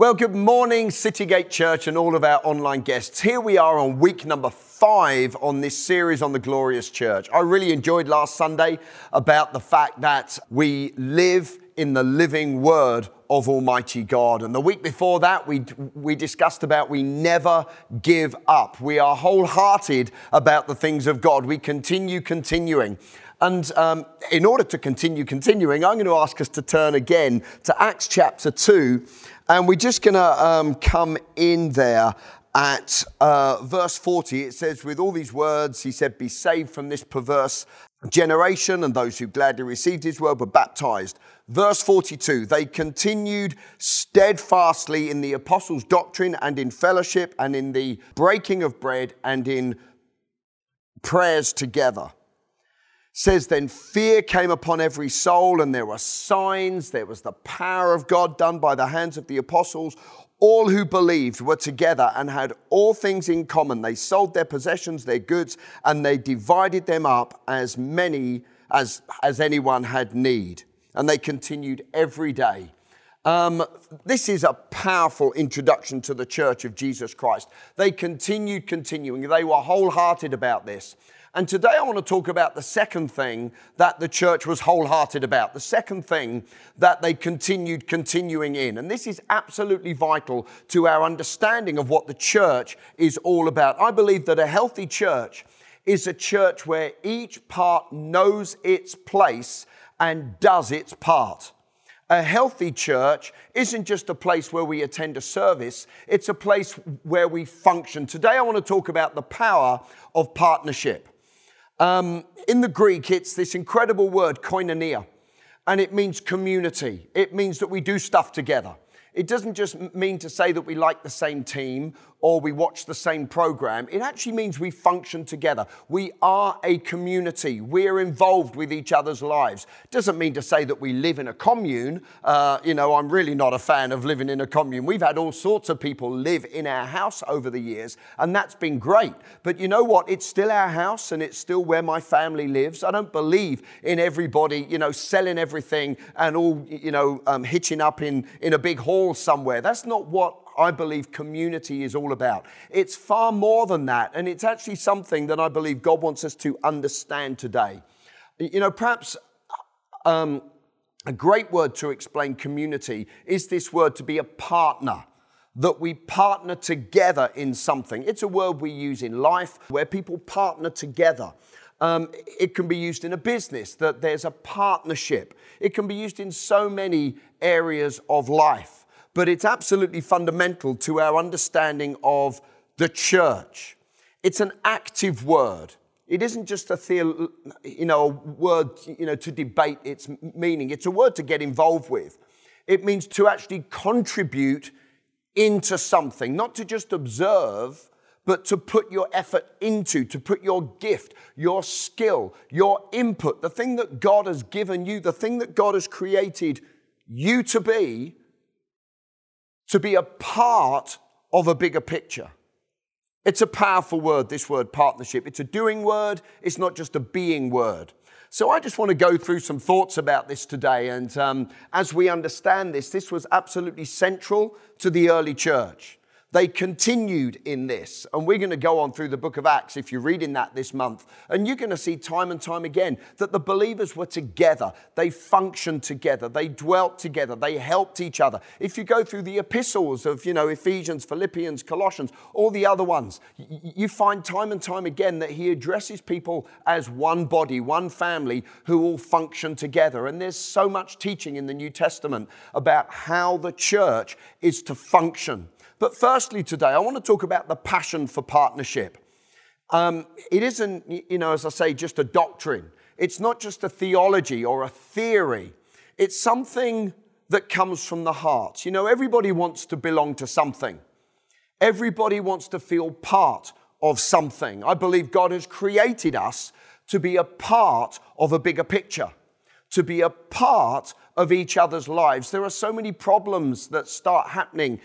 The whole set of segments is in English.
Well, good morning, Citygate Church, and all of our online guests. Here we are on week number five on this series on the glorious church. I really enjoyed last Sunday about the fact that we live in the living word of Almighty God. And the week before that, we, we discussed about we never give up. We are wholehearted about the things of God. We continue continuing. And um, in order to continue continuing, I'm going to ask us to turn again to Acts chapter 2 and we're just going to um, come in there at uh, verse 40. It says, With all these words, he said, Be saved from this perverse generation. And those who gladly received his word were baptized. Verse 42 They continued steadfastly in the apostles' doctrine and in fellowship and in the breaking of bread and in prayers together says then fear came upon every soul and there were signs. There was the power of god done by the hands of the apostles. All who believed were together and had all things in common. They sold their possessions their goods and they divided them up as many as as anyone had need. And they continued every day. Um, this is a powerful introduction to the church of jesus christ. They continued continuing. They were wholehearted about this and today I want to talk about the second thing that the church was wholehearted about, the second thing that they continued continuing in. And this is absolutely vital to our understanding of what the church is all about. I believe that a healthy church is a church where each part knows its place and does its part. A healthy church isn't just a place where we attend a service, it's a place where we function. Today, I want to talk about the power of partnership. Um, in the Greek, it's this incredible word, koinonia, and it means community. It means that we do stuff together. It doesn't just mean to say that we like the same team or we watch the same program. It actually means we function together. We are a community. We're involved with each other's lives. Doesn't mean to say that we live in a commune. Uh, you know, I'm really not a fan of living in a commune. We've had all sorts of people live in our house over the years, and that's been great. But you know what? It's still our house and it's still where my family lives. I don't believe in everybody, you know, selling everything and all, you know, um, hitching up in, in a big hall somewhere. That's not what I believe community is all about. It's far more than that, and it's actually something that I believe God wants us to understand today. You know, perhaps um, a great word to explain community is this word to be a partner that we partner together in something. It's a word we use in life where people partner together. Um, it can be used in a business, that there's a partnership. It can be used in so many areas of life but it's absolutely fundamental to our understanding of the church. It's an active word. It isn't just a you know, a word you know, to debate its meaning. It's a word to get involved with. It means to actually contribute into something, not to just observe, but to put your effort into, to put your gift, your skill, your input, the thing that God has given you, the thing that God has created you to be, to be a part of a bigger picture. It's a powerful word, this word partnership. It's a doing word, it's not just a being word. So I just want to go through some thoughts about this today. And um, as we understand this, this was absolutely central to the early church. They continued in this. And we're going to go on through the book of Acts if you're reading that this month. And you're going to see time and time again that the believers were together. They functioned together. They dwelt together. They helped each other. If you go through the epistles of, you know, Ephesians, Philippians, Colossians, all the other ones, you find time and time again that he addresses people as one body, one family who all function together. And there's so much teaching in the New Testament about how the church is to function. But firstly, today, I want to talk about the passion for partnership. Um, it isn't, you know, as I say, just a doctrine. It's not just a theology or a theory. It's something that comes from the heart. You know, everybody wants to belong to something. Everybody wants to feel part of something. I believe God has created us to be a part of a bigger picture, to be a part of each other's lives. There are so many problems that start happening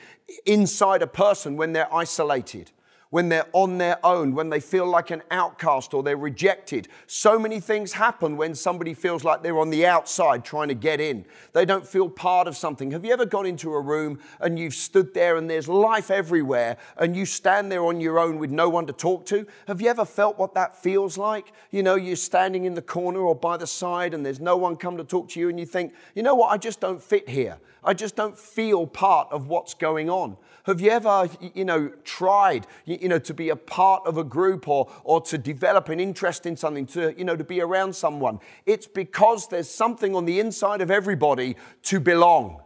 inside a person when they're isolated, when they're on their own, when they feel like an outcast or they're rejected. So many things happen when somebody feels like they're on the outside trying to get in. They don't feel part of something. Have you ever gone into a room and you've stood there and there's life everywhere and you stand there on your own with no one to talk to? Have you ever felt what that feels like? You know, you're standing in the corner or by the side and there's no one come to talk to you and you think, you know what, I just don't fit here. I just don't feel part of what's going on. Have you ever, you know, tried, you know, to be a part of a group or, or to develop an interest in something, to, you know, to be around someone? It's because there's something on the inside of everybody to belong.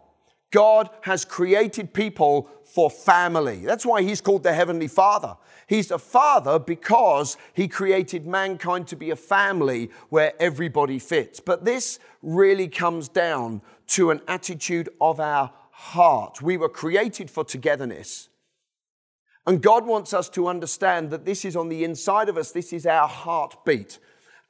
God has created people for family. That's why He's called the Heavenly Father. He's a father because He created mankind to be a family where everybody fits. But this really comes down to an attitude of our heart. We were created for togetherness. And God wants us to understand that this is on the inside of us, this is our heartbeat.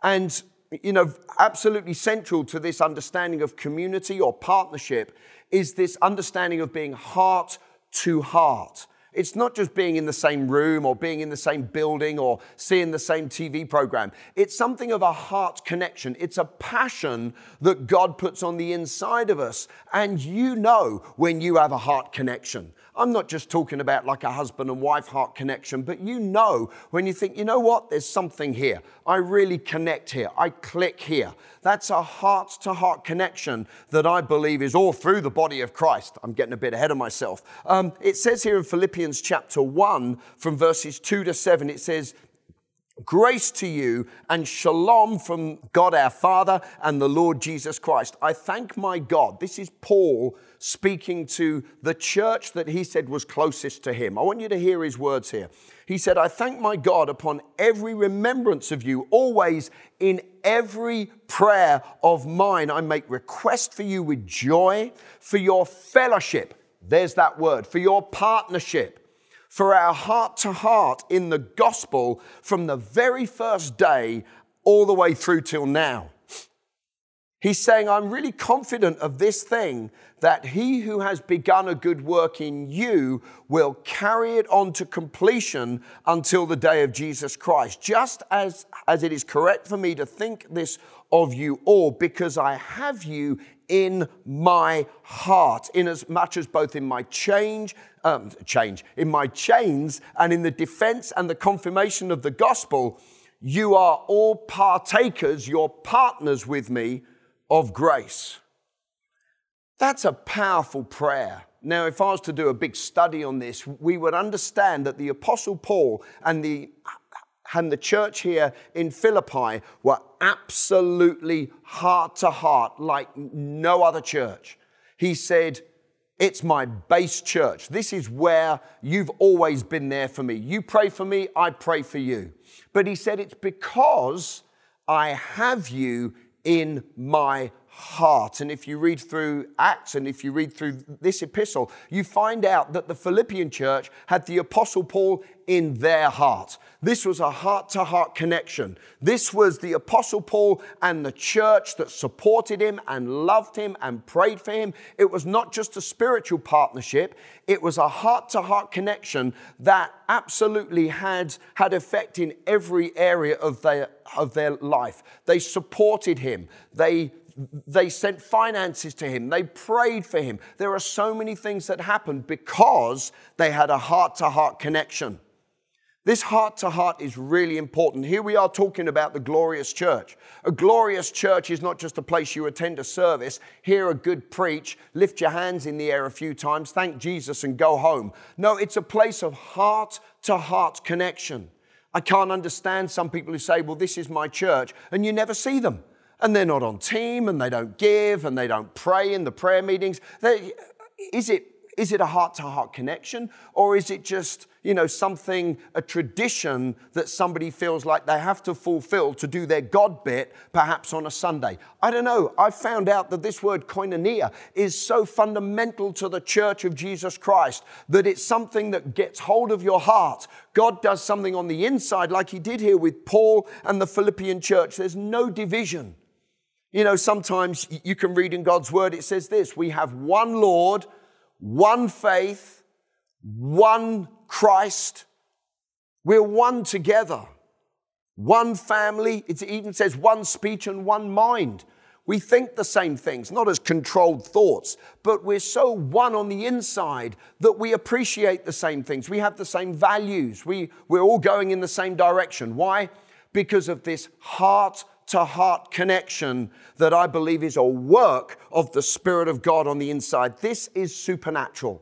And, you know, absolutely central to this understanding of community or partnership is this understanding of being heart to heart. It's not just being in the same room or being in the same building or seeing the same TV program. It's something of a heart connection. It's a passion that God puts on the inside of us. And you know when you have a heart connection. I'm not just talking about like a husband and wife heart connection, but you know when you think, you know what, there's something here. I really connect here. I click here. That's a heart to heart connection that I believe is all through the body of Christ. I'm getting a bit ahead of myself. Um, it says here in Philippians chapter 1, from verses 2 to 7, it says, Grace to you and shalom from God our Father and the Lord Jesus Christ. I thank my God. This is Paul speaking to the church that he said was closest to him. I want you to hear his words here. He said, I thank my God upon every remembrance of you, always in every prayer of mine. I make request for you with joy, for your fellowship. There's that word, for your partnership for our heart to heart in the gospel from the very first day all the way through till now. He's saying, I'm really confident of this thing that he who has begun a good work in you will carry it on to completion until the day of Jesus Christ. Just as, as it is correct for me to think this of you all, because I have you in my heart, in as much as both in my change um, change, in my chains and in the defense and the confirmation of the gospel, you are all partakers, you're partners with me of grace. That's a powerful prayer. Now, if I was to do a big study on this, we would understand that the Apostle Paul and the, and the church here in Philippi were absolutely heart to heart like no other church. He said, it's my base church. This is where you've always been there for me. You pray for me, I pray for you. But he said, It's because I have you in my heart. And if you read through Acts and if you read through this epistle, you find out that the Philippian church had the Apostle Paul in their heart. This was a heart to heart connection. This was the Apostle Paul and the church that supported him and loved him and prayed for him. It was not just a spiritual partnership, it was a heart to heart connection that absolutely had, had effect in every area of their, of their life. They supported him, they they sent finances to him. They prayed for him. There are so many things that happened because they had a heart to heart connection. This heart to heart is really important. Here we are talking about the glorious church. A glorious church is not just a place you attend a service, hear a good preach, lift your hands in the air a few times, thank Jesus, and go home. No, it's a place of heart to heart connection. I can't understand some people who say, Well, this is my church, and you never see them and they're not on team and they don't give and they don't pray in the prayer meetings. They, is it is it a heart to heart connection or is it just, you know, something, a tradition that somebody feels like they have to fulfill to do their God bit, perhaps on a Sunday? I don't know. I've found out that this word koinonia is so fundamental to the church of Jesus Christ that it's something that gets hold of your heart. God does something on the inside, like He did here with Paul and the Philippian church. There's no division. You know, sometimes you can read in God's word, it says this we have one Lord, one faith, one Christ, We're one together, one family. It even says one speech and one mind. We think the same things, not as controlled thoughts, but we're so one on the inside that we appreciate the same things. We have the same values. We, we're all going in the same direction. Why? Because of this heart to heart connection that I believe is a work of the Spirit of God on the inside. This is supernatural.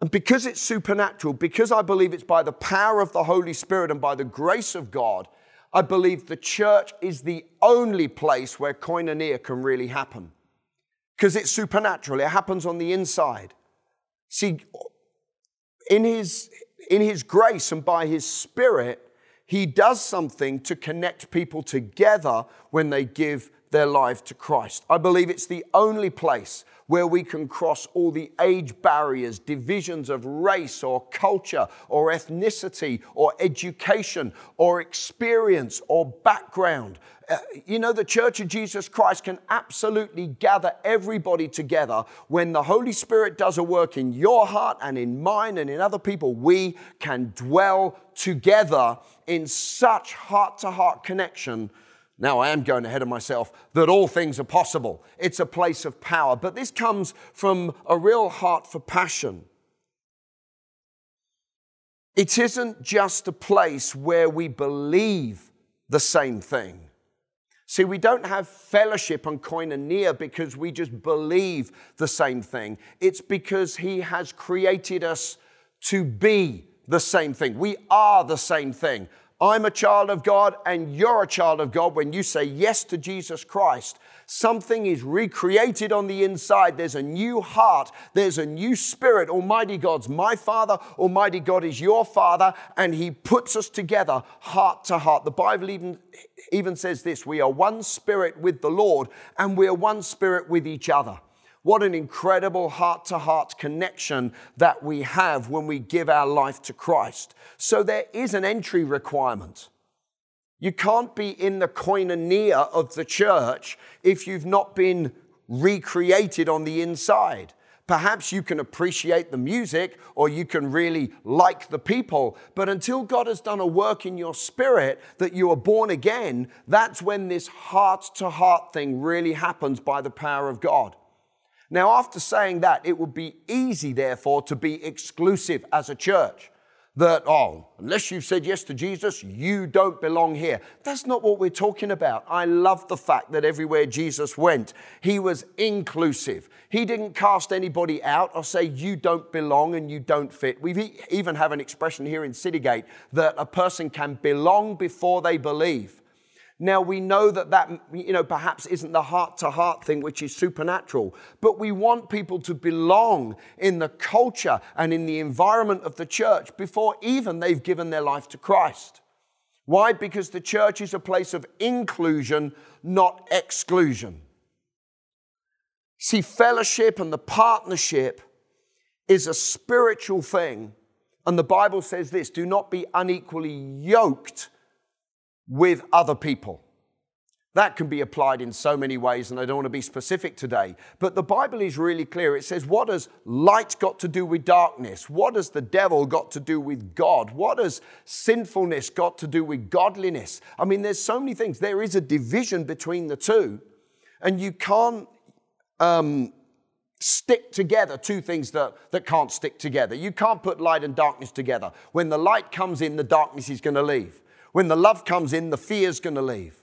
And because it's supernatural, because I believe it's by the power of the Holy Spirit and by the grace of God, I believe the church is the only place where koinonia can really happen because it's supernatural, it happens on the inside. See, in his, in his grace and by his spirit, he does something to connect people together when they give their life to Christ. I believe it's the only place where we can cross all the age barriers, divisions of race or culture or ethnicity or education or experience or background. Uh, you know, the Church of Jesus Christ can absolutely gather everybody together when the Holy Spirit does a work in your heart and in mine and in other people. We can dwell together in such heart to heart connection now, I am going ahead of myself, that all things are possible. It's a place of power. But this comes from a real heart for passion. It isn't just a place where we believe the same thing. See, we don't have fellowship and koinonia because we just believe the same thing. It's because He has created us to be the same thing. We are the same thing. I'm a child of God and you're a child of God when you say yes to Jesus Christ. Something is recreated on the inside. There's a new heart. There's a new spirit. Almighty God's my Father. Almighty God is your Father. And He puts us together heart to heart. The Bible even, even says this we are one spirit with the Lord and we are one spirit with each other. What an incredible heart to heart connection that we have when we give our life to Christ. So there is an entry requirement. You can't be in the koinonia of the church if you've not been recreated on the inside. Perhaps you can appreciate the music or you can really like the people, but until God has done a work in your spirit that you are born again, that's when this heart to heart thing really happens by the power of God. Now, after saying that, it would be easy, therefore, to be exclusive as a church. That, oh, unless you've said yes to Jesus, you don't belong here. That's not what we're talking about. I love the fact that everywhere Jesus went, he was inclusive. He didn't cast anybody out or say, you don't belong and you don't fit. We even have an expression here in Citygate that a person can belong before they believe. Now we know that that, you know, perhaps isn't the heart to heart thing, which is supernatural, but we want people to belong in the culture and in the environment of the church before even they've given their life to Christ. Why? Because the church is a place of inclusion, not exclusion. See, fellowship and the partnership is a spiritual thing. And the Bible says this do not be unequally yoked with other people. That can be applied in so many ways, and I don't want to be specific today. But the Bible is really clear. It says, What has light got to do with darkness? What has the devil got to do with God? What has sinfulness got to do with godliness? I mean, there's so many things. There is a division between the two, and you can't um, stick together two things that, that can't stick together. You can't put light and darkness together. When the light comes in, the darkness is going to leave. When the love comes in, the fear is going to leave.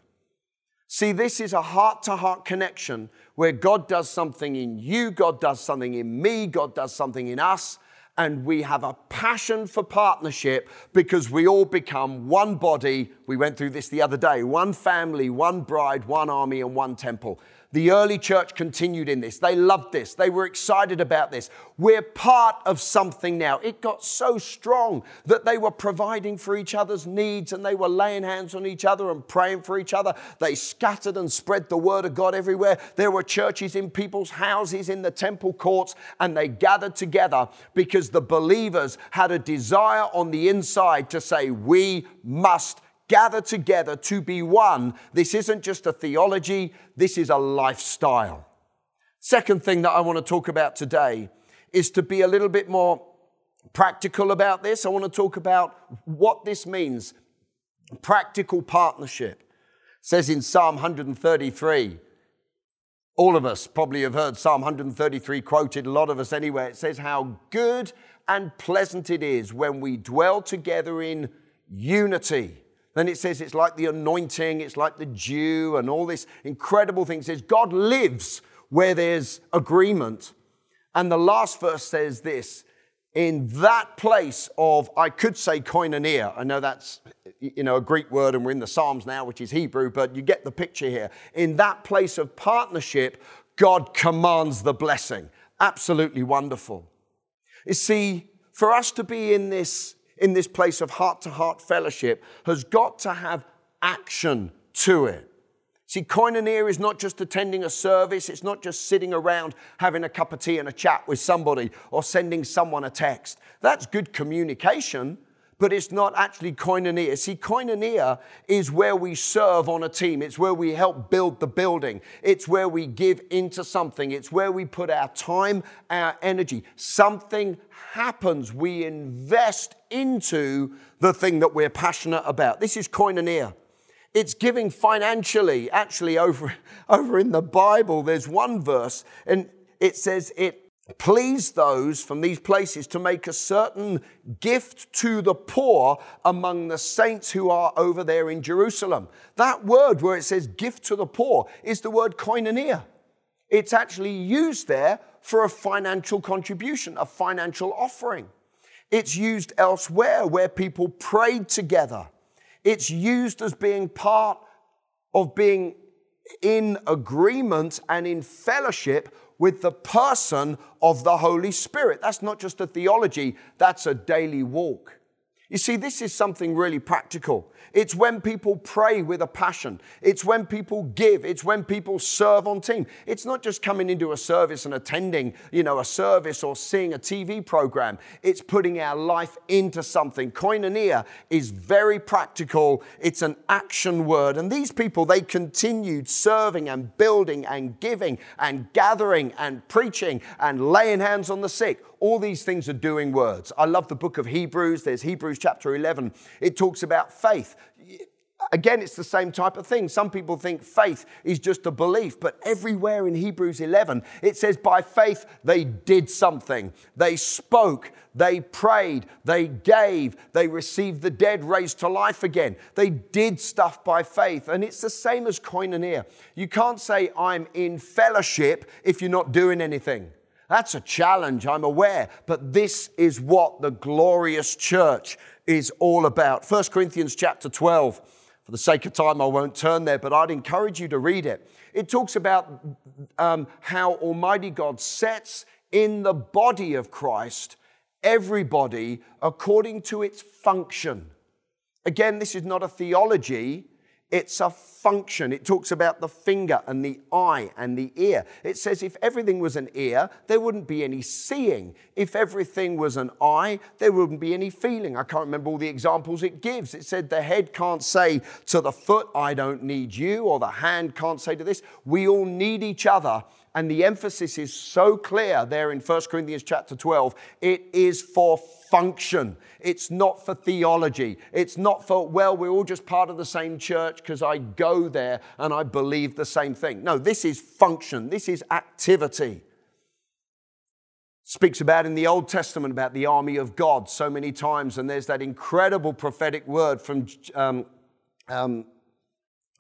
See, this is a heart to heart connection where God does something in you, God does something in me, God does something in us, and we have a passion for partnership because we all become one body. We went through this the other day one family, one bride, one army, and one temple. The early church continued in this. They loved this. They were excited about this. We're part of something now. It got so strong that they were providing for each other's needs and they were laying hands on each other and praying for each other. They scattered and spread the word of God everywhere. There were churches in people's houses, in the temple courts, and they gathered together because the believers had a desire on the inside to say, We must gather together to be one. This isn't just a theology, this is a lifestyle. Second thing that I want to talk about today is to be a little bit more practical about this. I want to talk about what this means practical partnership. It says in Psalm 133, all of us probably have heard Psalm 133 quoted, a lot of us anyway. It says, How good and pleasant it is when we dwell together in unity. Then it says it's like the anointing, it's like the dew, and all this incredible thing. It says God lives where there's agreement. And the last verse says this in that place of, I could say koinonia. I know that's you know a Greek word, and we're in the Psalms now, which is Hebrew, but you get the picture here. In that place of partnership, God commands the blessing. Absolutely wonderful. You see, for us to be in this in this place of heart to heart fellowship has got to have action to it. See, koinonia is not just attending a service, it's not just sitting around having a cup of tea and a chat with somebody or sending someone a text. That's good communication, but it's not actually koinonia. See, koinonia is where we serve on a team, it's where we help build the building, it's where we give into something, it's where we put our time, our energy. Something happens, we invest into the thing that we're passionate about. This is koinonia. It's giving financially. Actually, over, over in the Bible, there's one verse, and it says it pleased those from these places to make a certain gift to the poor among the saints who are over there in Jerusalem. That word where it says gift to the poor is the word koinonia. It's actually used there for a financial contribution, a financial offering. It's used elsewhere where people prayed together. It's used as being part of being in agreement and in fellowship with the person of the Holy Spirit. That's not just a theology, that's a daily walk. You see, this is something really practical. It's when people pray with a passion. It's when people give. It's when people serve on team. It's not just coming into a service and attending, you know, a service or seeing a TV program. It's putting our life into something. Koinonia is very practical. It's an action word. And these people, they continued serving and building and giving and gathering and preaching and laying hands on the sick all these things are doing words. I love the book of Hebrews. There's Hebrews chapter 11. It talks about faith. Again, it's the same type of thing. Some people think faith is just a belief, but everywhere in Hebrews 11, it says by faith they did something. They spoke, they prayed, they gave, they received the dead raised to life again. They did stuff by faith. And it's the same as koinonia. You can't say, I'm in fellowship if you're not doing anything. That's a challenge, I'm aware, but this is what the glorious church is all about. 1 Corinthians chapter 12. For the sake of time, I won't turn there, but I'd encourage you to read it. It talks about um, how Almighty God sets in the body of Christ everybody according to its function. Again, this is not a theology, it's a function. It talks about the finger and the eye and the ear. It says if everything was an ear, there wouldn't be any seeing. If everything was an eye, there wouldn't be any feeling. I can't remember all the examples it gives. It said the head can't say to the foot, I don't need you, or the hand can't say to this. We all need each other. And the emphasis is so clear there in 1 Corinthians chapter 12. It is for function. It's not for theology. It's not for, well, we're all just part of the same church because I go there and I believe the same thing. No, this is function, this is activity. Speaks about in the Old Testament about the army of God so many times, and there's that incredible prophetic word from um, um,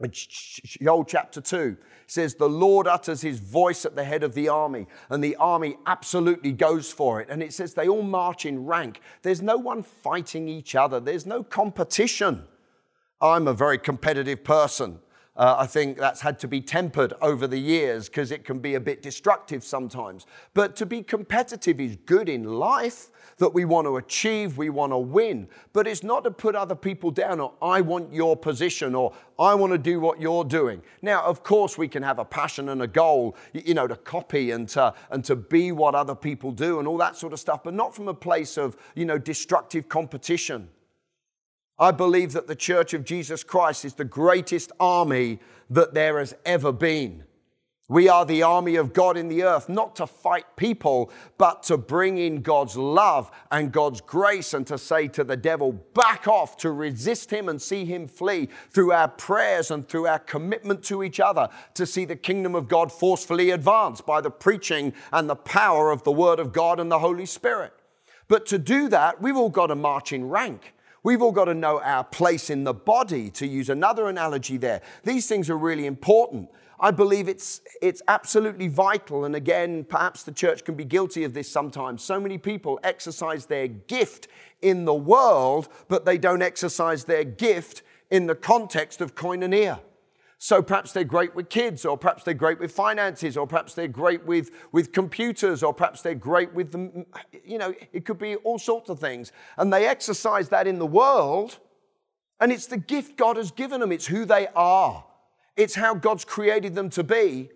Joel chapter 2 says, The Lord utters his voice at the head of the army, and the army absolutely goes for it. And it says they all march in rank. There's no one fighting each other, there's no competition. I'm a very competitive person. Uh, I think that's had to be tempered over the years because it can be a bit destructive sometimes. But to be competitive is good in life that we want to achieve, we want to win. But it's not to put other people down or I want your position or I want to do what you're doing. Now, of course, we can have a passion and a goal, you know, to copy and to, and to be what other people do and all that sort of stuff, but not from a place of, you know, destructive competition. I believe that the Church of Jesus Christ is the greatest army that there has ever been. We are the army of God in the earth, not to fight people, but to bring in God's love and God's grace and to say to the devil, back off, to resist him and see him flee through our prayers and through our commitment to each other, to see the kingdom of God forcefully advance by the preaching and the power of the word of God and the Holy Spirit. But to do that, we've all got to march in rank. We've all got to know our place in the body, to use another analogy there. These things are really important. I believe it's, it's absolutely vital. And again, perhaps the church can be guilty of this sometimes. So many people exercise their gift in the world, but they don't exercise their gift in the context of koinonia. So perhaps they're great with kids, or perhaps they're great with finances, or perhaps they're great with, with computers, or perhaps they're great with, the, you know, it could be all sorts of things. And they exercise that in the world, and it's the gift God has given them, it's who they are. It's how God's created them to be.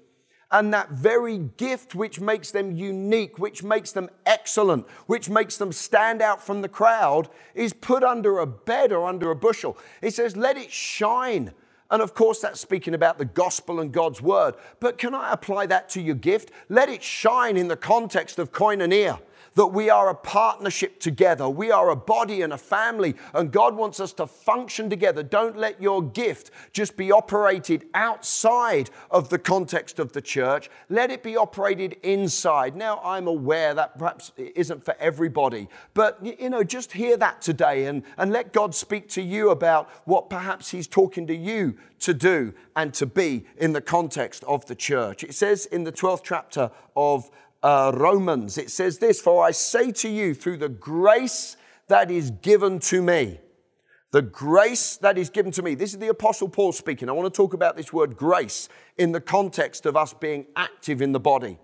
And that very gift which makes them unique, which makes them excellent, which makes them stand out from the crowd, is put under a bed or under a bushel. It says, let it shine. And of course, that's speaking about the gospel and God's word. But can I apply that to your gift? Let it shine in the context of koinonia that we are a partnership together. We are a body and a family, and God wants us to function together. Don't let your gift just be operated outside of the context of the church. Let it be operated inside. Now, I'm aware that perhaps it isn't for everybody, but you know, just hear that today and, and let God speak to you about what perhaps He's talking to you to do and to be in the context of the church. It says in the 12th chapter of uh, Romans, it says this For I say to you, through the grace that is given to me, the grace that is given to me. This is the Apostle Paul speaking. I want to talk about this word grace in the context of us being active in the body.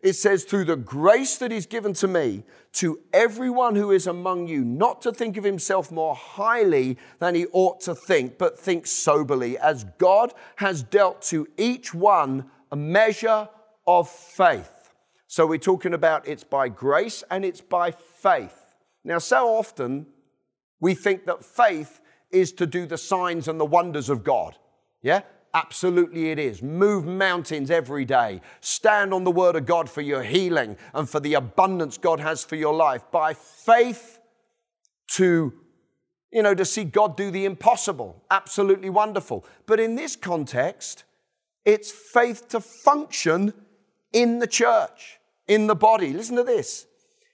It says, through the grace that is given to me, to everyone who is among you, not to think of himself more highly than he ought to think, but think soberly, as God has dealt to each one a measure of faith. So we're talking about it's by grace and it's by faith. Now, so often we think that faith is to do the signs and the wonders of God. Yeah? Absolutely, it is. Move mountains every day. Stand on the word of God for your healing and for the abundance God has for your life. By faith, to you know, to see God do the impossible. Absolutely wonderful. But in this context, it's faith to function in the church in the body. Listen to this.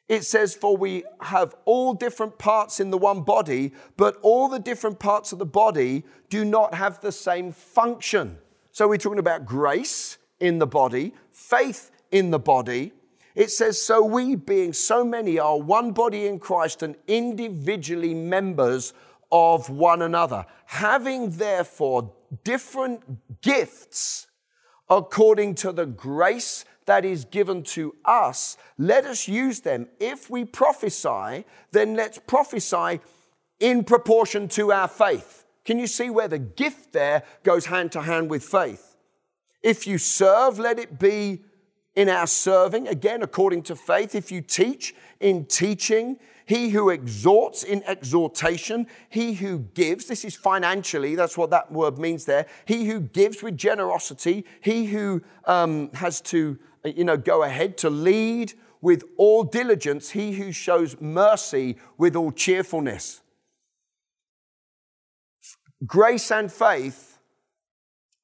It says, For we have all different parts in the one body, but all the different parts of the body do not have the same function. So we're talking about grace in the body, faith in the body. It says, So we, being so many, are one body in Christ and individually members of one another, having therefore different gifts according to the grace that is given to us, let us use them. If we prophesy, then let's prophesy in proportion to our faith. Can you see where the gift there goes hand to hand with faith? If you serve, let it be in our serving, again, according to faith. If you teach, in teaching. He who exhorts in exhortation, he who gives, this is financially, that's what that word means there. He who gives with generosity, he who um, has to you know, go ahead to lead with all diligence, he who shows mercy with all cheerfulness. Grace and faith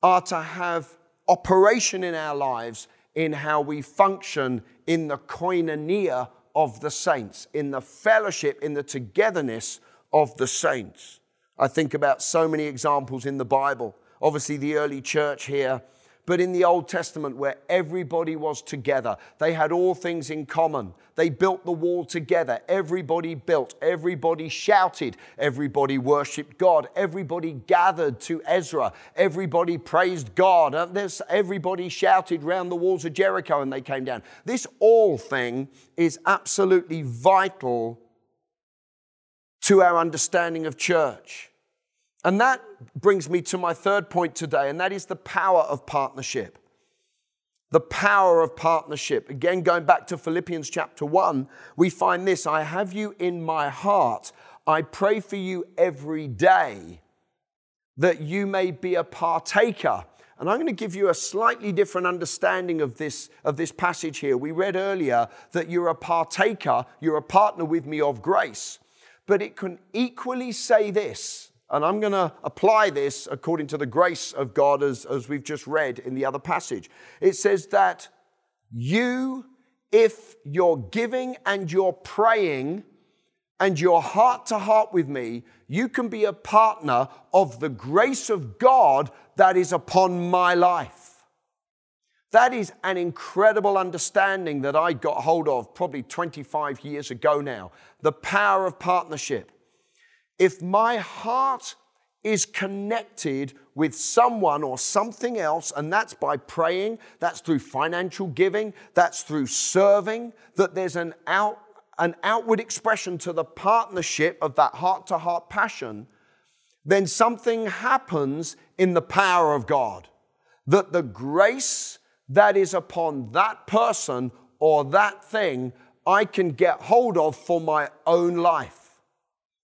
are to have operation in our lives in how we function in the koinonia of the saints, in the fellowship, in the togetherness of the saints. I think about so many examples in the Bible. Obviously, the early church here but in the Old Testament, where everybody was together, they had all things in common. They built the wall together. Everybody built, everybody shouted, everybody worshiped God, everybody gathered to Ezra, everybody praised God. Everybody shouted round the walls of Jericho and they came down. This all thing is absolutely vital to our understanding of church. And that brings me to my third point today, and that is the power of partnership. The power of partnership. Again, going back to Philippians chapter 1, we find this I have you in my heart. I pray for you every day that you may be a partaker And I'm going to give you a slightly different understanding of this, of this passage here. We read earlier that you're a partaker, you're a partner with me of grace. But it can equally say this, and I'm going to apply this according to the grace of God as, as we've just read in the other passage. It says that you, if you're giving and you're praying, and you're heart to heart with me, you can be a partner of the grace of God that is upon my life. That is an incredible understanding that I got hold of probably 25 years ago now. The power of partnership. If my heart is connected with someone or something else, and that's by praying, that's through financial giving, that's through serving, that there's an out an outward expression to the partnership of that heart to heart passion, then something happens in the power of God. That the grace that is upon that person or that thing, I can get hold of for my own life.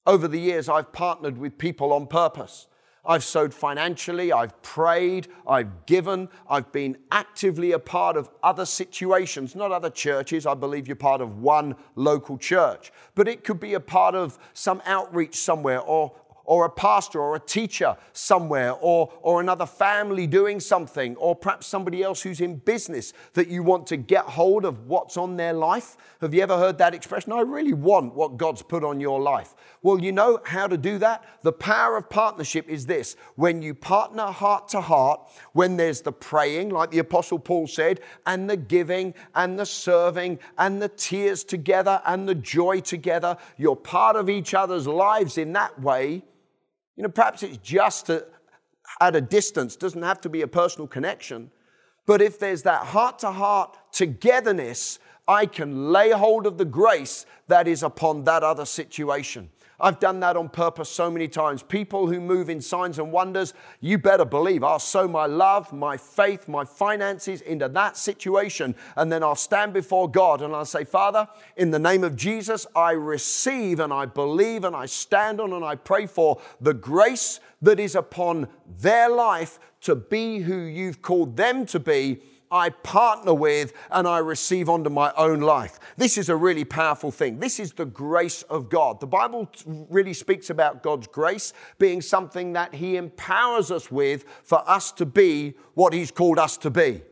Over the years, I've partnered with people on purpose. I've sowed financially, I've prayed, I've given, I've been actively a part of other situations, not other churches. I believe you're part of one local church, but it could be a part of some outreach somewhere or, or a pastor or a teacher somewhere or, or another family doing something or perhaps somebody else who's in business that you want to get hold of what's on their life. Have you ever heard that expression? I really want what God's put on your life. Well, you know how to do that? The power of partnership is this when you partner heart to heart, when there's the praying, like the Apostle Paul said, and the giving and the serving and the tears together and the joy together, you're part of each other's lives in that way you know, perhaps it's just a, at a distance, doesn't have to be a personal connection. But if there's that heart to heart togetherness, I can lay hold of the grace that is upon that other situation. I've done that on purpose so many times. People who move in signs and wonders, you better believe I'll sow my love, my faith, my finances into that situation. And then I'll stand before God and I'll say, Father, in the name of Jesus, I receive and I believe and I stand on and I pray for the grace that is upon their life to be who you've called them to be I partner with and I receive onto my own life. This is a really powerful thing. This is the grace of God. The Bible really speaks about God's grace being something that He empowers us with for us to be what He's called us to be.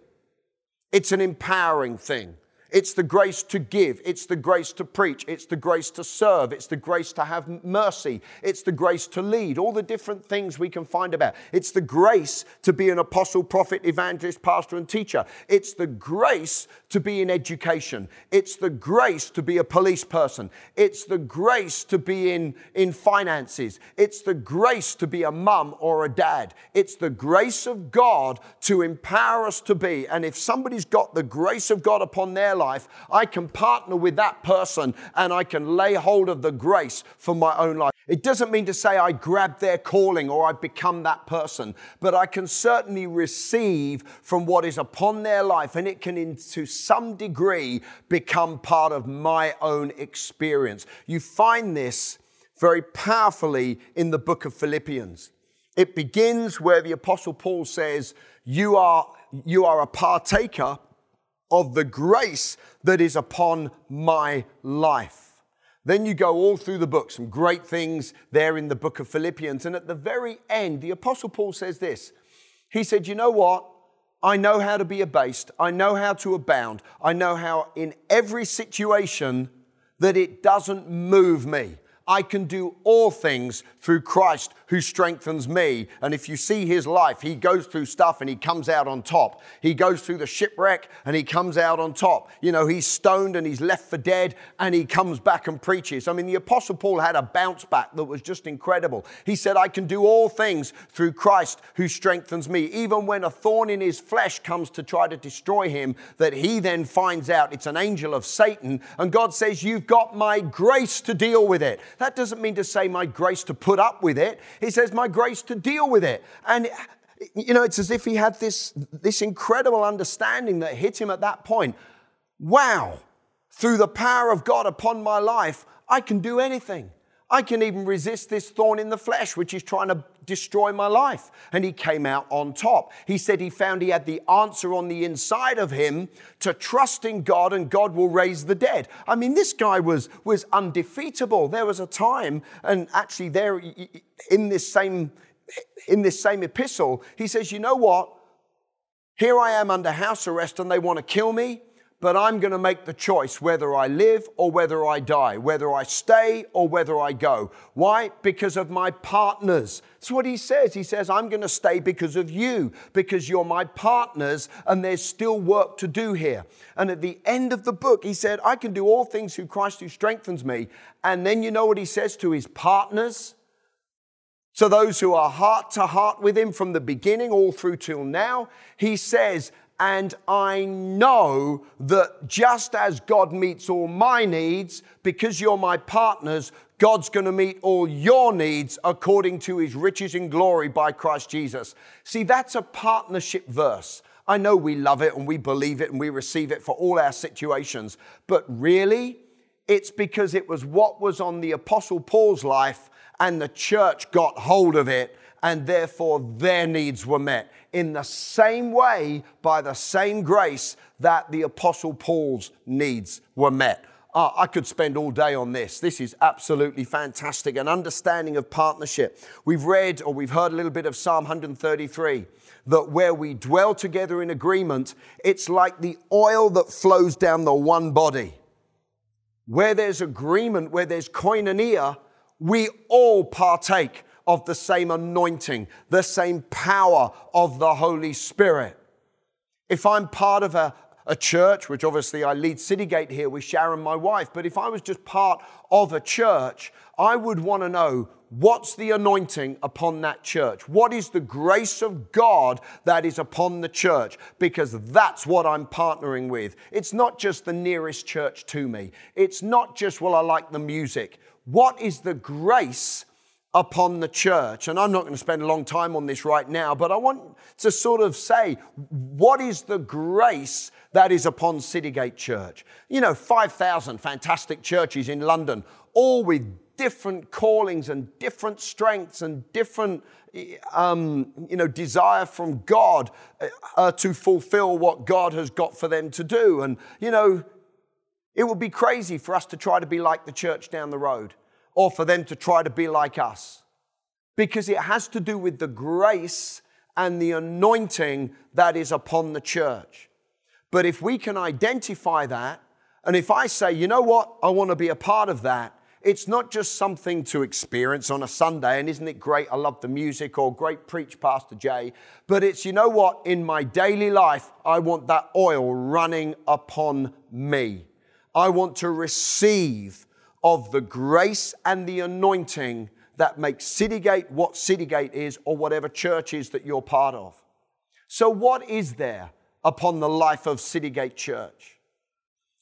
It's an empowering thing. It's the grace to give. It's the grace to preach. It's the grace to serve. It's the grace to have mercy. It's the grace to lead. All the different things we can find about. It's the grace to be an apostle, prophet, evangelist, pastor, and teacher. It's the grace to be in education. It's the grace to be a police person. It's the grace to be in, in finances. It's the grace to be a mum or a dad. It's the grace of God to empower us to be. And if somebody's got the grace of God upon their life, I can partner with that person and I can lay hold of the grace for my own life. It doesn't mean to say I grab their calling or I become that person, but I can certainly receive from what is upon their life and it can, in, to some degree, become part of my own experience. You find this very powerfully in the book of Philippians. It begins where the Apostle Paul says, You are, you are a partaker of the grace that is upon my life. Then you go all through the book, some great things there in the book of Philippians. And at the very end, the Apostle Paul says this He said, You know what? I know how to be abased. I know how to abound. I know how in every situation that it doesn't move me. I can do all things through Christ who strengthens me. And if you see his life, he goes through stuff and he comes out on top. He goes through the shipwreck and he comes out on top. You know, he's stoned and he's left for dead and he comes back and preaches. I mean, the Apostle Paul had a bounce back that was just incredible. He said, I can do all things through Christ who strengthens me. Even when a thorn in his flesh comes to try to destroy him, that he then finds out it's an angel of Satan. And God says, You've got my grace to deal with it. That doesn't mean to say my grace to put up with it. He says my grace to deal with it. And you know, it's as if he had this, this incredible understanding that hit him at that point. Wow, through the power of God upon my life, I can do anything. I can even resist this thorn in the flesh, which is trying to destroy my life. And he came out on top. He said he found he had the answer on the inside of him to trust in God and God will raise the dead. I mean, this guy was, was undefeatable. There was a time, and actually, there in this same in this same epistle, he says, You know what? Here I am under house arrest and they want to kill me but I'm going to make the choice whether I live or whether I die, whether I stay or whether I go. Why? Because of my partners. That's what he says. He says, I'm going to stay because of you, because you're my partners, and there's still work to do here. And at the end of the book, he said, I can do all things through Christ who strengthens me. And then you know what he says to his partners? To those who are heart to heart with him from the beginning all through till now, he says, and I know that just as God meets all my needs, because you're my partners, God's going to meet all your needs according to his riches in glory by Christ Jesus. See, that's a partnership verse. I know we love it and we believe it and we receive it for all our situations, but really, it's because it was what was on the Apostle Paul's life and the church got hold of it and therefore their needs were met in the same way by the same grace that the Apostle Paul's needs were met. Uh, I could spend all day on this. This is absolutely fantastic. An understanding of partnership. We've read or we've heard a little bit of Psalm 133 that where we dwell together in agreement, it's like the oil that flows down the one body. Where there's agreement, where there's koinonia, we all partake of the same anointing, the same power of the Holy Spirit. If I'm part of a, a church, which obviously I lead Citygate here with Sharon, my wife, but if I was just part of a church, I would want to know what's the anointing upon that church? What is the grace of God that is upon the church? Because that's what I'm partnering with. It's not just the nearest church to me, it's not just, well, I like the music. What is the grace upon the church. And I'm not going to spend a long time on this right now, but I want to sort of say what is the grace that is upon Citygate Church? You know, 5,000 fantastic churches in London, all with different callings and different strengths and different um, you know desire from god uh, to fulfill what god has got for them to do and you know it would be crazy for us to try to be like the church down the road or for them to try to be like us. Because it has to do with the grace and the anointing that is upon the church. But if we can identify that, and if I say, you know what, I want to be a part of that, it's not just something to experience on a Sunday, and isn't it great? I love the music or great preach, Pastor Jay. But it's, you know what, in my daily life, I want that oil running upon me. I want to receive of the grace and the anointing that makes Citygate what Citygate is or whatever church is that you're part of. So, what is there upon the life of Citygate Church?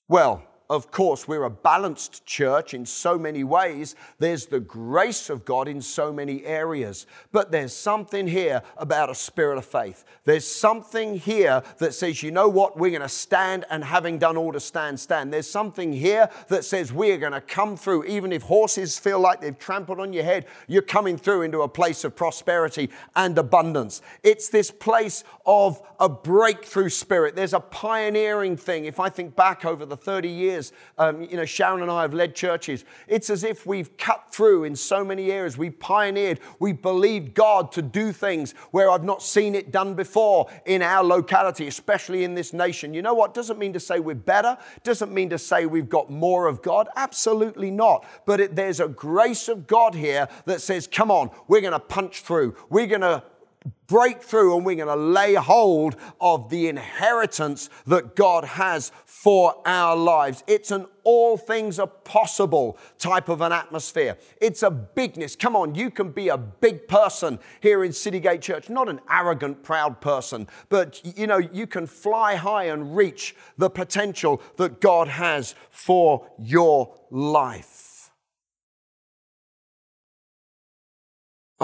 Well, of course, we're a balanced church in so many ways. There's the grace of God in so many areas. But there's something here about a spirit of faith. There's something here that says, you know what, we're going to stand and having done all to stand, stand. There's something here that says we're going to come through. Even if horses feel like they've trampled on your head, you're coming through into a place of prosperity and abundance. It's this place of a breakthrough spirit. There's a pioneering thing. If I think back over the 30 years, years, um, you know, Sharon and I have led churches. It's as if we've cut through in so many areas. We pioneered, we believed God to do things where I've not seen it done before in our locality, especially in this nation. You know what? Doesn't mean to say we're better, doesn't mean to say we've got more of God. Absolutely not. But it, there's a grace of God here that says, come on, we're going to punch through. We're going to break through and we're going to lay hold of the inheritance that God has for our lives. It's an all things are possible type of an atmosphere. It's a bigness. Come on, you can be a big person here in Citygate Church, not an arrogant, proud person, but you know, you can fly high and reach the potential that God has for your life.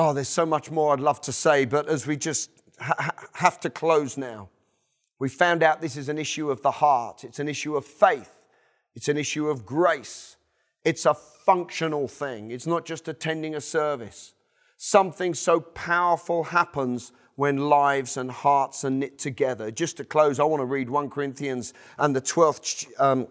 Oh, there's so much more I'd love to say, but as we just ha- have to close now, we found out this is an issue of the heart, it's an issue of faith, it's an issue of grace, It's a functional thing, it's not just attending a service. Something so powerful happens when lives and hearts are knit together. Just to close, I want to read 1 Corinthians and the 12th um,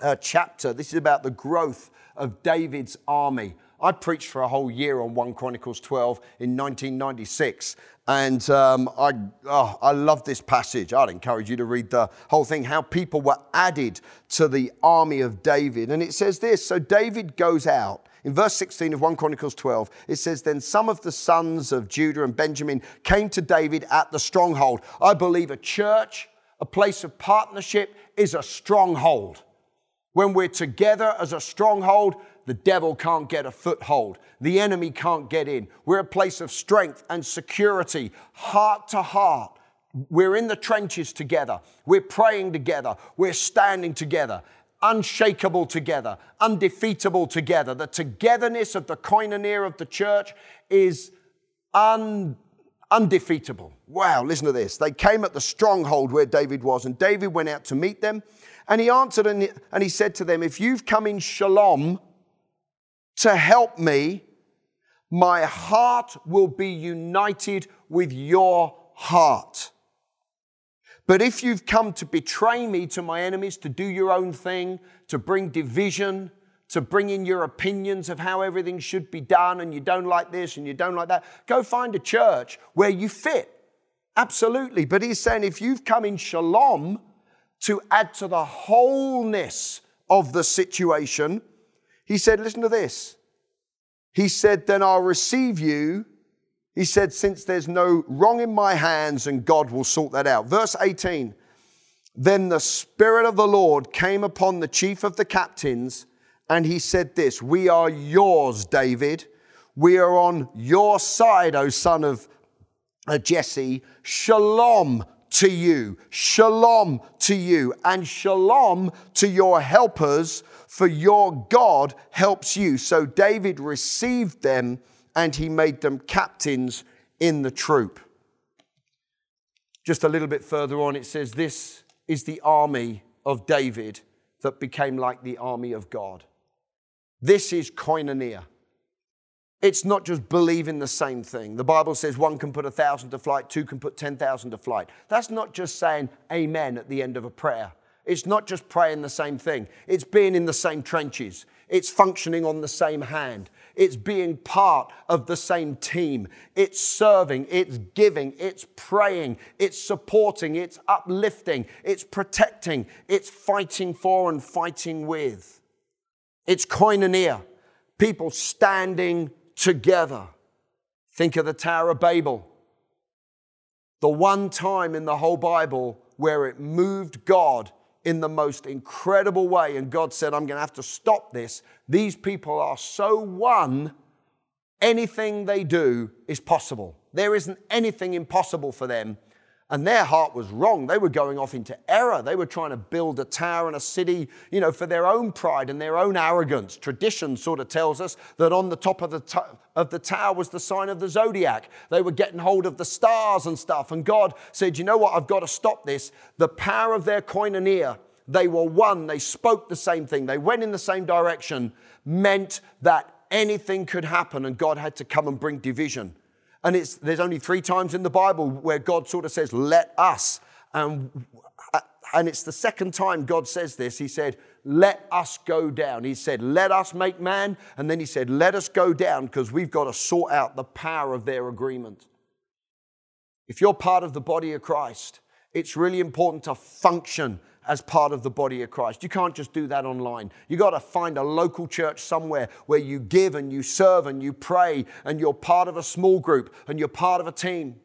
uh, chapter. This is about the growth of David's army. I preached for a whole year on 1 Chronicles 12 in 1996. And um, I, oh, I love this passage. I'd encourage you to read the whole thing, how people were added to the army of David. And it says this So David goes out. In verse 16 of 1 Chronicles 12, it says, Then some of the sons of Judah and Benjamin came to David at the stronghold. I believe a church, a place of partnership, is a stronghold. When we're together as a stronghold, the devil can't get a foothold. The enemy can't get in. We're a place of strength and security, heart to heart. We're in the trenches together. We're praying together. We're standing together, unshakable together, undefeatable together. The togetherness of the koinonia of the church is un, undefeatable. Wow, listen to this. They came at the stronghold where David was, and David went out to meet them. And he answered and, and he said to them, If you've come in shalom to help me, my heart will be united with your heart. But if you've come to betray me to my enemies, to do your own thing, to bring division, to bring in your opinions of how everything should be done, and you don't like this and you don't like that, go find a church where you fit. Absolutely. But he's saying if you've come in shalom, to add to the wholeness of the situation, he said, Listen to this. He said, Then I'll receive you. He said, Since there's no wrong in my hands, and God will sort that out. Verse 18 Then the Spirit of the Lord came upon the chief of the captains, and he said, This, we are yours, David. We are on your side, O son of Jesse. Shalom to you, shalom to you, and shalom to your helpers, for your God helps you. So David received them and he made them captains in the troop. Just a little bit further on, it says, This is the army of David that became like the army of God. This is koinonia. It's not just believing the same thing. The Bible says one can put a thousand to flight, two can put 10,000 to flight. That's not just saying amen at the end of a prayer. It's not just praying the same thing. It's being in the same trenches. It's functioning on the same hand. It's being part of the same team. It's serving. It's giving. It's praying. It's supporting. It's uplifting. It's protecting. It's fighting for and fighting with. It's koinonia. People standing together. Think of the Tower of Babel. The one time in the whole Bible where it moved God in the most incredible way, and God said, I'm going to have to stop this. These people are so one, anything they do is possible. There isn't anything impossible for them and their heart was wrong. They were going off into error. They were trying to build a tower and a city, you know, for their own pride and their own arrogance. Tradition sort of tells us that on the top of the, t- of the tower was the sign of the zodiac. They were getting hold of the stars and stuff. And God said, you know what? I've got to stop this. The power of their koinonia, they were one. They spoke the same thing. They went in the same direction, meant that anything could happen and God had to come and bring division. And it's, there's only three times in the Bible where God sort of says, let us. And, and it's the second time God says this. He said, let us go down. He said, let us make man. And then he said, let us go down because we've got to sort out the power of their agreement. If you're part of the body of Christ, it's really important to function as part of the body of Christ. You can't just do that online. You got to find a local church somewhere where you give and you serve and you pray and you're part of a small group and you're part of a team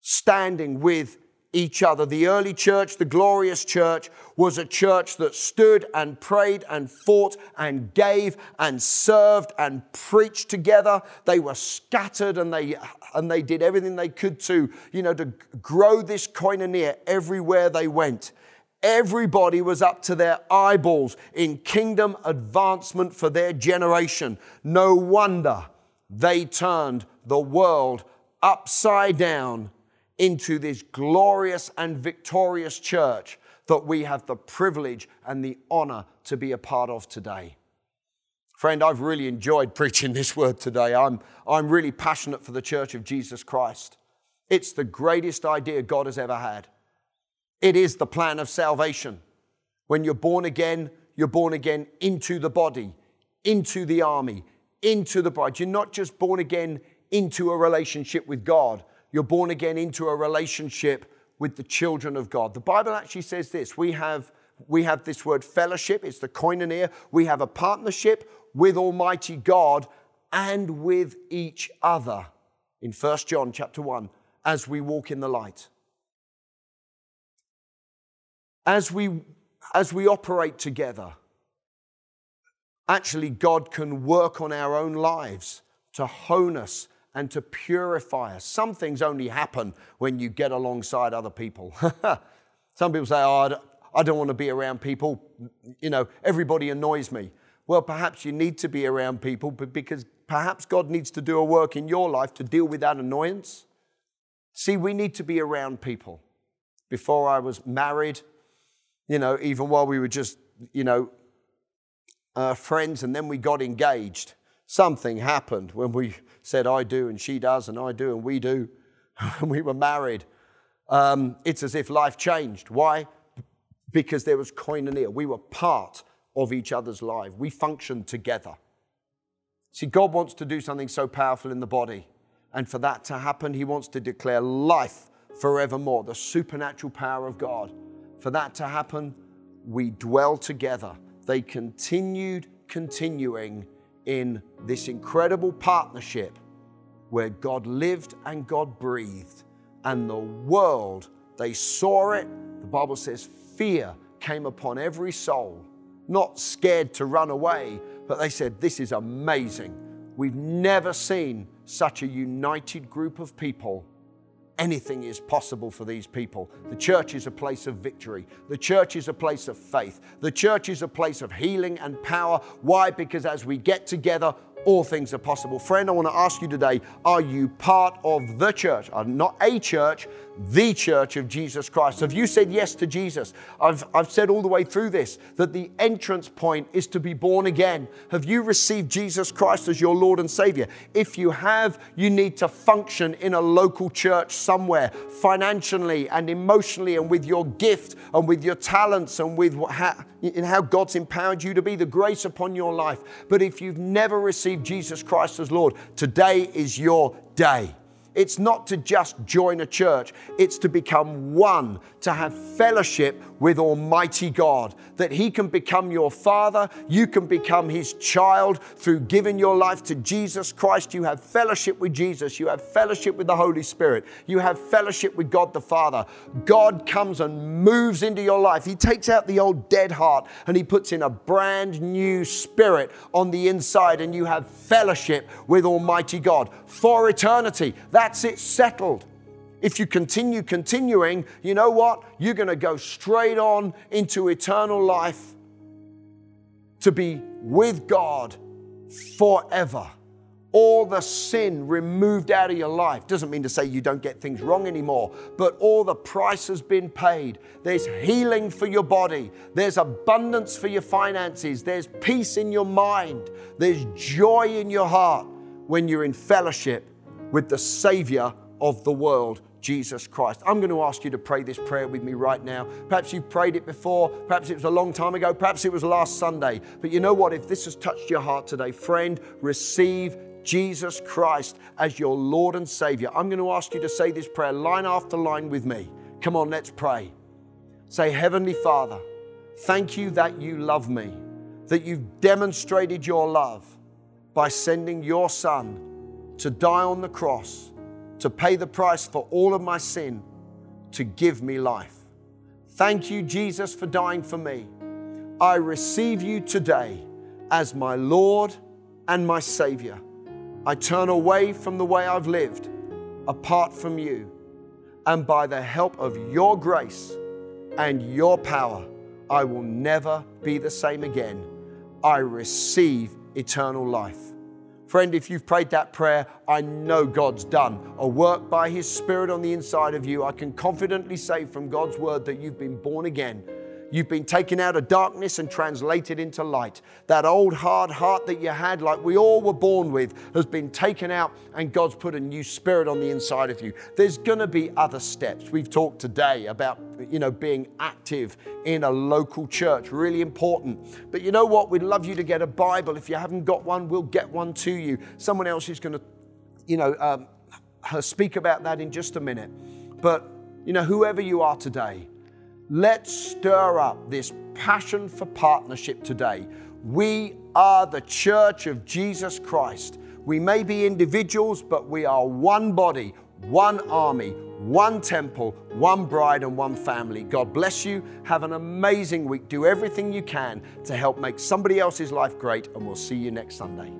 standing with each other. The early church, the glorious church, was a church that stood and prayed and fought and gave and served and preached together. They were scattered and they and they did everything they could to, you know, to grow this koinonia everywhere they went. Everybody was up to their eyeballs in kingdom advancement for their generation. No wonder they turned the world upside down into this glorious and victorious church that we have the privilege and the honor to be a part of today. Friend, I've really enjoyed preaching this word today. I'm, I'm really passionate for the church of Jesus Christ. It's the greatest idea God has ever had. It is the plan of salvation. When you're born again, you're born again into the body, into the army, into the bride. You're not just born again into a relationship with God, you're born again into a relationship with the children of God. The Bible actually says this we have, we have this word fellowship, it's the koinonia. We have a partnership with Almighty God and with each other in 1 John chapter 1 as we walk in the light. As we, as we operate together, actually, God can work on our own lives to hone us and to purify us. Some things only happen when you get alongside other people. Some people say, Oh, I don't want to be around people. You know, everybody annoys me. Well, perhaps you need to be around people because perhaps God needs to do a work in your life to deal with that annoyance. See, we need to be around people. Before I was married, you know, even while we were just, you know, uh, friends and then we got engaged, something happened when we said, I do, and she does, and I do, and we do, and we were married. Um, it's as if life changed. Why? Because there was koinonia. We were part of each other's life. We functioned together. See, God wants to do something so powerful in the body. And for that to happen, He wants to declare life forevermore, the supernatural power of God. For that to happen, we dwell together. They continued continuing in this incredible partnership where God lived and God breathed, and the world, they saw it. The Bible says fear came upon every soul, not scared to run away, but they said, This is amazing. We've never seen such a united group of people anything is possible for these people. The church is a place of victory. The church is a place of faith. The church is a place of healing and power. Why? Because as we get together, all things are possible. Friend, I want to ask you today are you part of the church? Uh, not a church, the church of Jesus Christ. Have you said yes to Jesus? I've, I've said all the way through this that the entrance point is to be born again. Have you received Jesus Christ as your Lord and Savior? If you have, you need to function in a local church somewhere financially and emotionally and with your gift and with your talents and with how, in how God's empowered you to be, the grace upon your life. But if you've never received Jesus Christ as Lord, today is your day. It's not to just join a church, it's to become one, to have fellowship with Almighty God, that He can become your Father, you can become His child through giving your life to Jesus Christ. You have fellowship with Jesus, you have fellowship with the Holy Spirit, you have fellowship with God the Father. God comes and moves into your life. He takes out the old dead heart and He puts in a brand new spirit on the inside, and you have fellowship with Almighty God for eternity. That's it settled. If you continue continuing, you know what? You're going to go straight on into eternal life to be with God forever. All the sin removed out of your life doesn't mean to say you don't get things wrong anymore, but all the price has been paid. There's healing for your body, there's abundance for your finances, there's peace in your mind, there's joy in your heart when you're in fellowship with the Savior of the world Jesus Christ. I'm going to ask you to pray this prayer with me right now. Perhaps you've prayed it before, perhaps it was a long time ago, perhaps it was last Sunday. But you know what? If this has touched your heart today, friend, receive Jesus Christ as your Lord and Savior. I'm going to ask you to say this prayer line after line with me. Come on, let's pray. Say, Heavenly Father, thank you that you love me, that you've demonstrated your love by sending your Son to die on the cross to pay the price for all of my sin, to give me life. Thank you, Jesus, for dying for me. I receive you today as my Lord and my Savior. I turn away from the way I've lived apart from you. And by the help of your grace and your power, I will never be the same again. I receive eternal life. Friend, if you've prayed that prayer, I know God's done a work by His Spirit on the inside of you. I can confidently say from God's word that you've been born again. You've been taken out of darkness and translated into light. That old hard heart that you had, like we all were born with, has been taken out, and God's put a new spirit on the inside of you. There's going to be other steps. We've talked today about, you know, being active in a local church, really important. But you know what? We'd love you to get a Bible. If you haven't got one, we'll get one to you. Someone else is going to, you know, um, speak about that in just a minute. But, you know, whoever you are today, Let's stir up this passion for partnership today. We are the church of Jesus Christ. We may be individuals, but we are one body, one army, one temple, one bride, and one family. God bless you. Have an amazing week. Do everything you can to help make somebody else's life great, and we'll see you next Sunday.